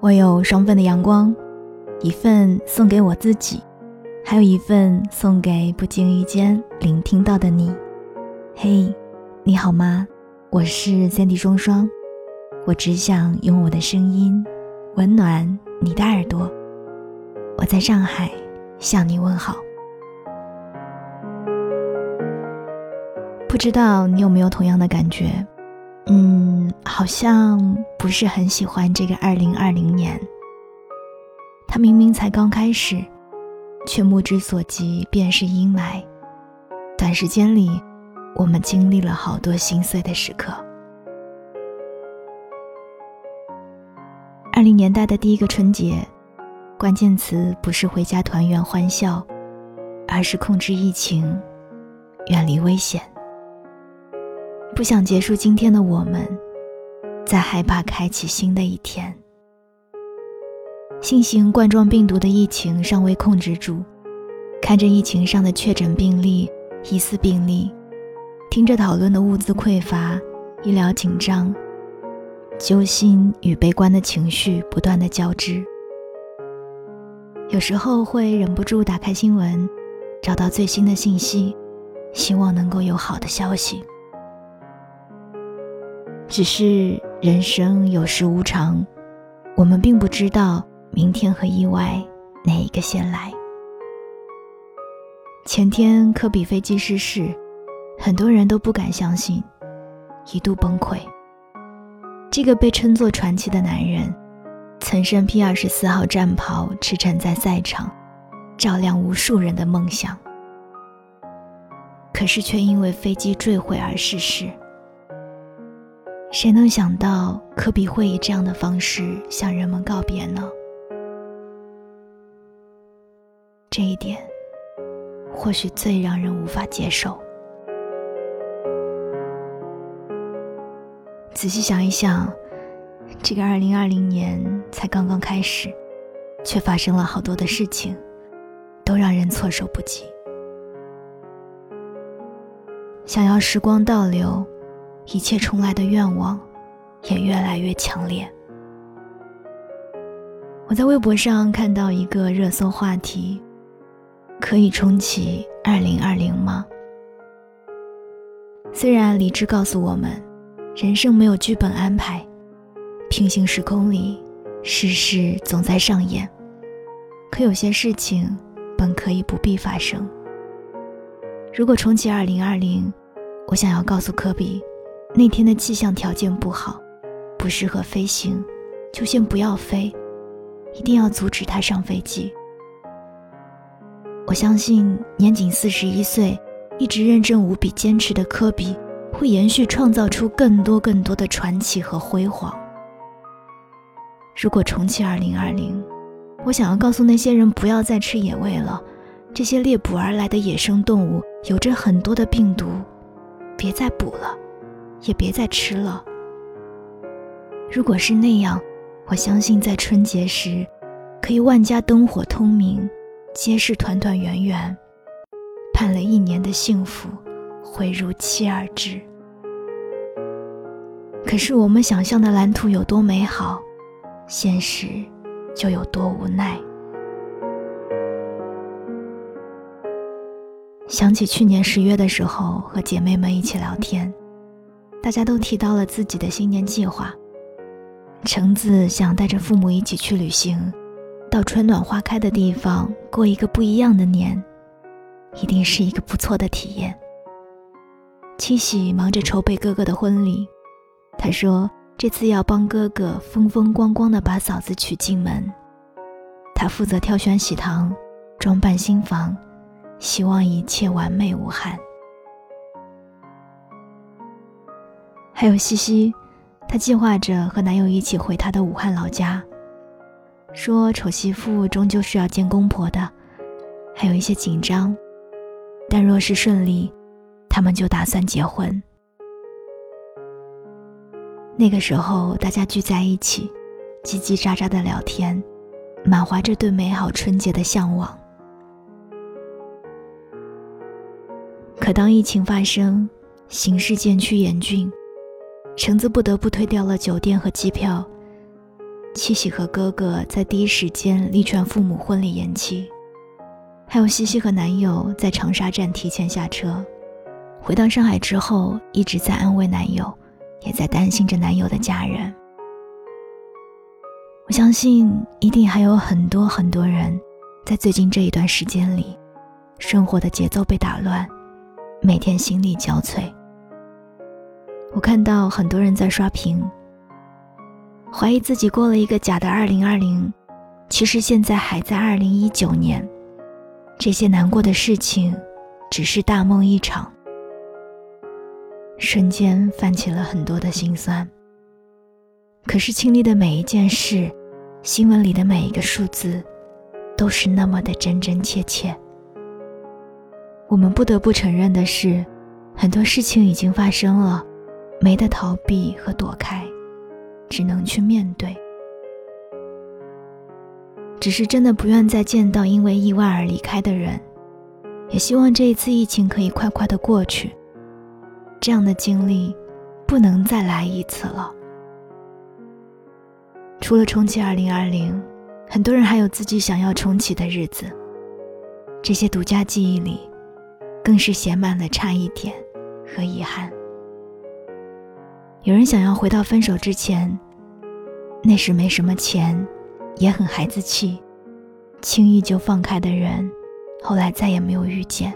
我有双份的阳光，一份送给我自己，还有一份送给不经意间聆听到的你。嘿，你好吗？我是三 D 双双，我只想用我的声音温暖你的耳朵。我在上海向你问好。不知道你有没有同样的感觉？嗯，好像不是很喜欢这个二零二零年。它明明才刚开始，却目之所及便是阴霾。短时间里，我们经历了好多心碎的时刻。二零年代的第一个春节，关键词不是回家团圆欢笑，而是控制疫情，远离危险。不想结束今天的我们，在害怕开启新的一天。新型冠状病毒的疫情尚未控制住，看着疫情上的确诊病例、疑似病例，听着讨论的物资匮乏、医疗紧张，揪心与悲观的情绪不断的交织。有时候会忍不住打开新闻，找到最新的信息，希望能够有好的消息。只是人生有时无常，我们并不知道明天和意外哪一个先来。前天科比飞机失事，很多人都不敢相信，一度崩溃。这个被称作传奇的男人，曾身披二十四号战袍，驰骋在赛场，照亮无数人的梦想。可是却因为飞机坠毁而逝世。谁能想到科比会以这样的方式向人们告别呢？这一点，或许最让人无法接受。仔细想一想，这个二零二零年才刚刚开始，却发生了好多的事情，都让人措手不及。想要时光倒流。一切重来的愿望也越来越强烈。我在微博上看到一个热搜话题：可以重启二零二零吗？虽然理智告诉我们，人生没有剧本安排，平行时空里世事总在上演，可有些事情本可以不必发生。如果重启二零二零，我想要告诉科比。那天的气象条件不好，不适合飞行，就先不要飞，一定要阻止他上飞机。我相信年仅四十一岁，一直认真无比坚持的科比，会延续创造出更多更多的传奇和辉煌。如果重启二零二零，我想要告诉那些人不要再吃野味了，这些猎捕而来的野生动物有着很多的病毒，别再捕了。也别再吃了。如果是那样，我相信在春节时，可以万家灯火通明，皆是团团圆圆，盼了一年的幸福会如期而至。可是我们想象的蓝图有多美好，现实就有多无奈。想起去年十月的时候，和姐妹们一起聊天。大家都提到了自己的新年计划。橙子想带着父母一起去旅行，到春暖花开的地方过一个不一样的年，一定是一个不错的体验。七喜忙着筹备哥哥的婚礼，他说这次要帮哥哥风风光光的把嫂子娶进门，他负责挑选喜糖，装扮新房，希望一切完美无憾。还有西西，她计划着和男友一起回她的武汉老家。说丑媳妇终究是要见公婆的，还有一些紧张，但若是顺利，他们就打算结婚。那个时候，大家聚在一起，叽叽喳喳的聊天，满怀着对美好春节的向往。可当疫情发生，形势渐趋严峻。橙子不得不推掉了酒店和机票。七喜和哥哥在第一时间力劝父母婚礼延期，还有西西和男友在长沙站提前下车。回到上海之后，一直在安慰男友，也在担心着男友的家人。我相信，一定还有很多很多人，在最近这一段时间里，生活的节奏被打乱，每天心力交瘁。我看到很多人在刷屏，怀疑自己过了一个假的二零二零，其实现在还在二零一九年。这些难过的事情，只是大梦一场。瞬间泛起了很多的心酸。可是经历的每一件事，新闻里的每一个数字，都是那么的真真切切。我们不得不承认的是，很多事情已经发生了，没得逃避和躲开，只能去面对。只是真的不愿再见到因为意外而离开的人，也希望这一次疫情可以快快的过去。这样的经历，不能再来一次了。除了重启二零二零，很多人还有自己想要重启的日子。这些独家记忆里，更是写满了差一点和遗憾。有人想要回到分手之前，那时没什么钱，也很孩子气，轻易就放开的人，后来再也没有遇见。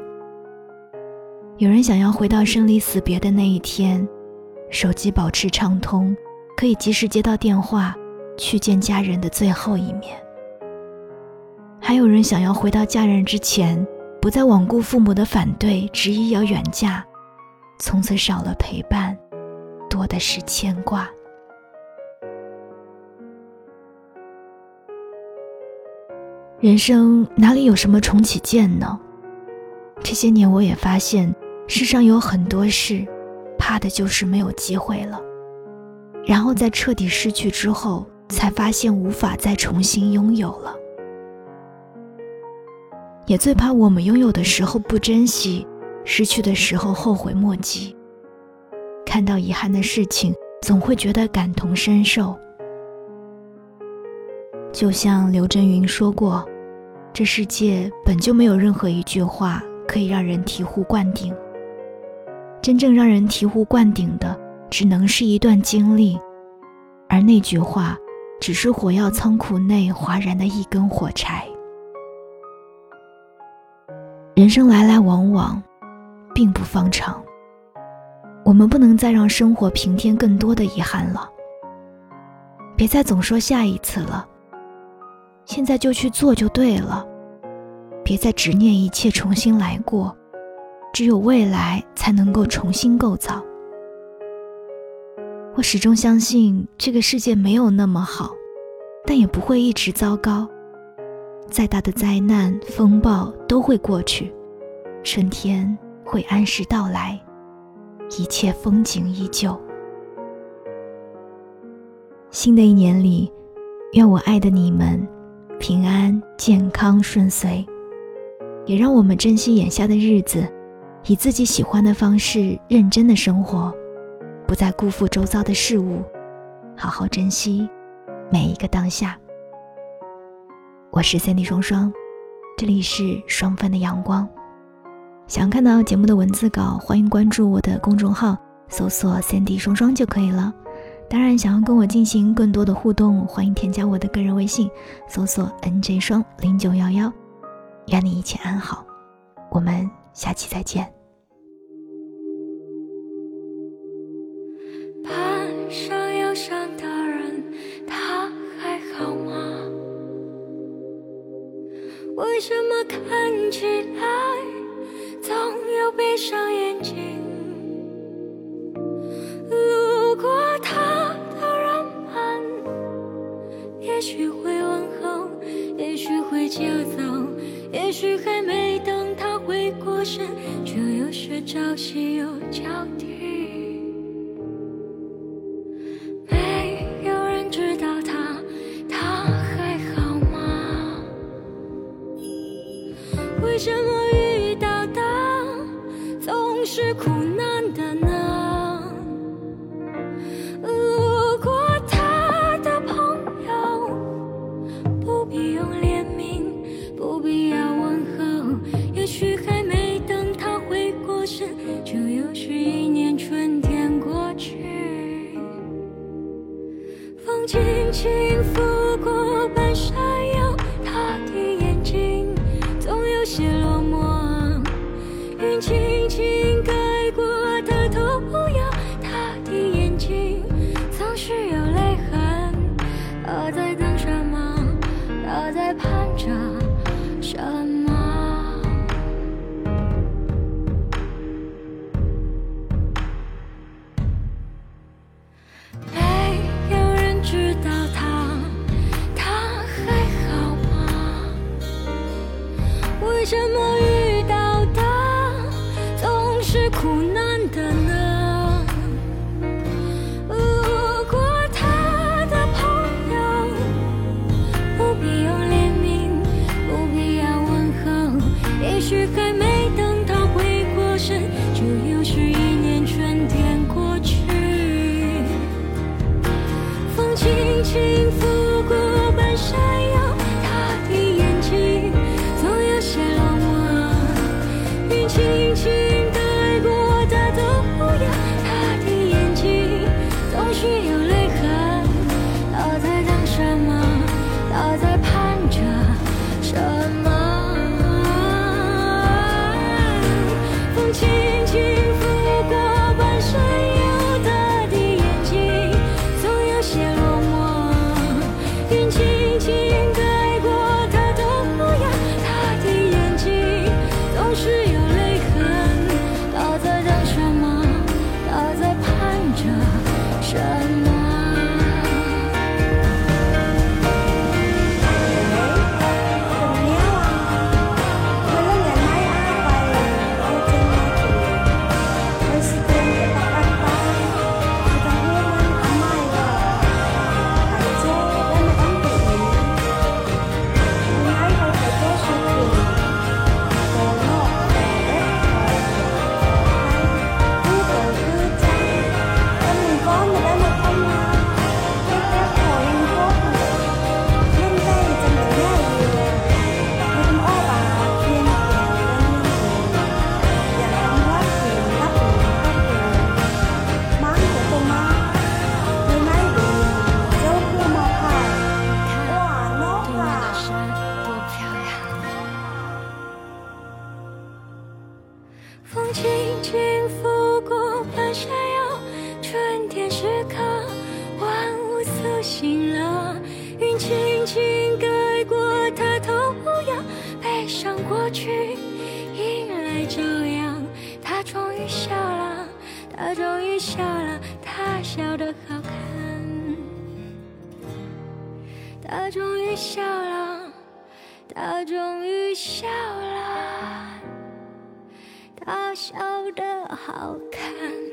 有人想要回到生离死别的那一天，手机保持畅通，可以及时接到电话，去见家人的最后一面。还有人想要回到嫁人之前，不再罔顾父母的反对，执意要远嫁，从此少了陪伴，多的是牵挂。人生哪里有什么重启键呢？这些年我也发现。世上有很多事，怕的就是没有机会了。然后在彻底失去之后，才发现无法再重新拥有了。也最怕我们拥有的时候不珍惜，失去的时候后悔莫及。看到遗憾的事情，总会觉得感同身受。就像刘震云说过：“这世界本就没有任何一句话可以让人醍醐灌顶。”真正让人醍醐灌顶的，只能是一段经历，而那句话，只是火药仓库内哗然的一根火柴。人生来来往往，并不方长。我们不能再让生活平添更多的遗憾了。别再总说下一次了，现在就去做就对了。别再执念一切重新来过。只有未来才能够重新构造。我始终相信这个世界没有那么好，但也不会一直糟糕。再大的灾难风暴都会过去，春天会按时到来，一切风景依旧。新的一年里，愿我爱的你们平安、健康、顺遂，也让我们珍惜眼下的日子。以自己喜欢的方式认真的生活，不再辜负周遭的事物，好好珍惜每一个当下。我是三弟双双，这里是双份的阳光。想看到节目的文字稿，欢迎关注我的公众号，搜索三 D 双双就可以了。当然，想要跟我进行更多的互动，欢迎添加我的个人微信，搜索 NJ 双零九幺幺。愿你一切安好，我们。下期再见。却朝夕又交替。没有人知道他，他还好吗？为什么遇到的总是苦难的？风轻轻拂过半山腰，春天时刻，万物苏醒了。云轻轻盖过他头乌鸦，悲伤过去，迎来朝阳。他终于笑了，他终于笑了，他笑得好看。他终于笑了，他终于笑了。他笑得好看。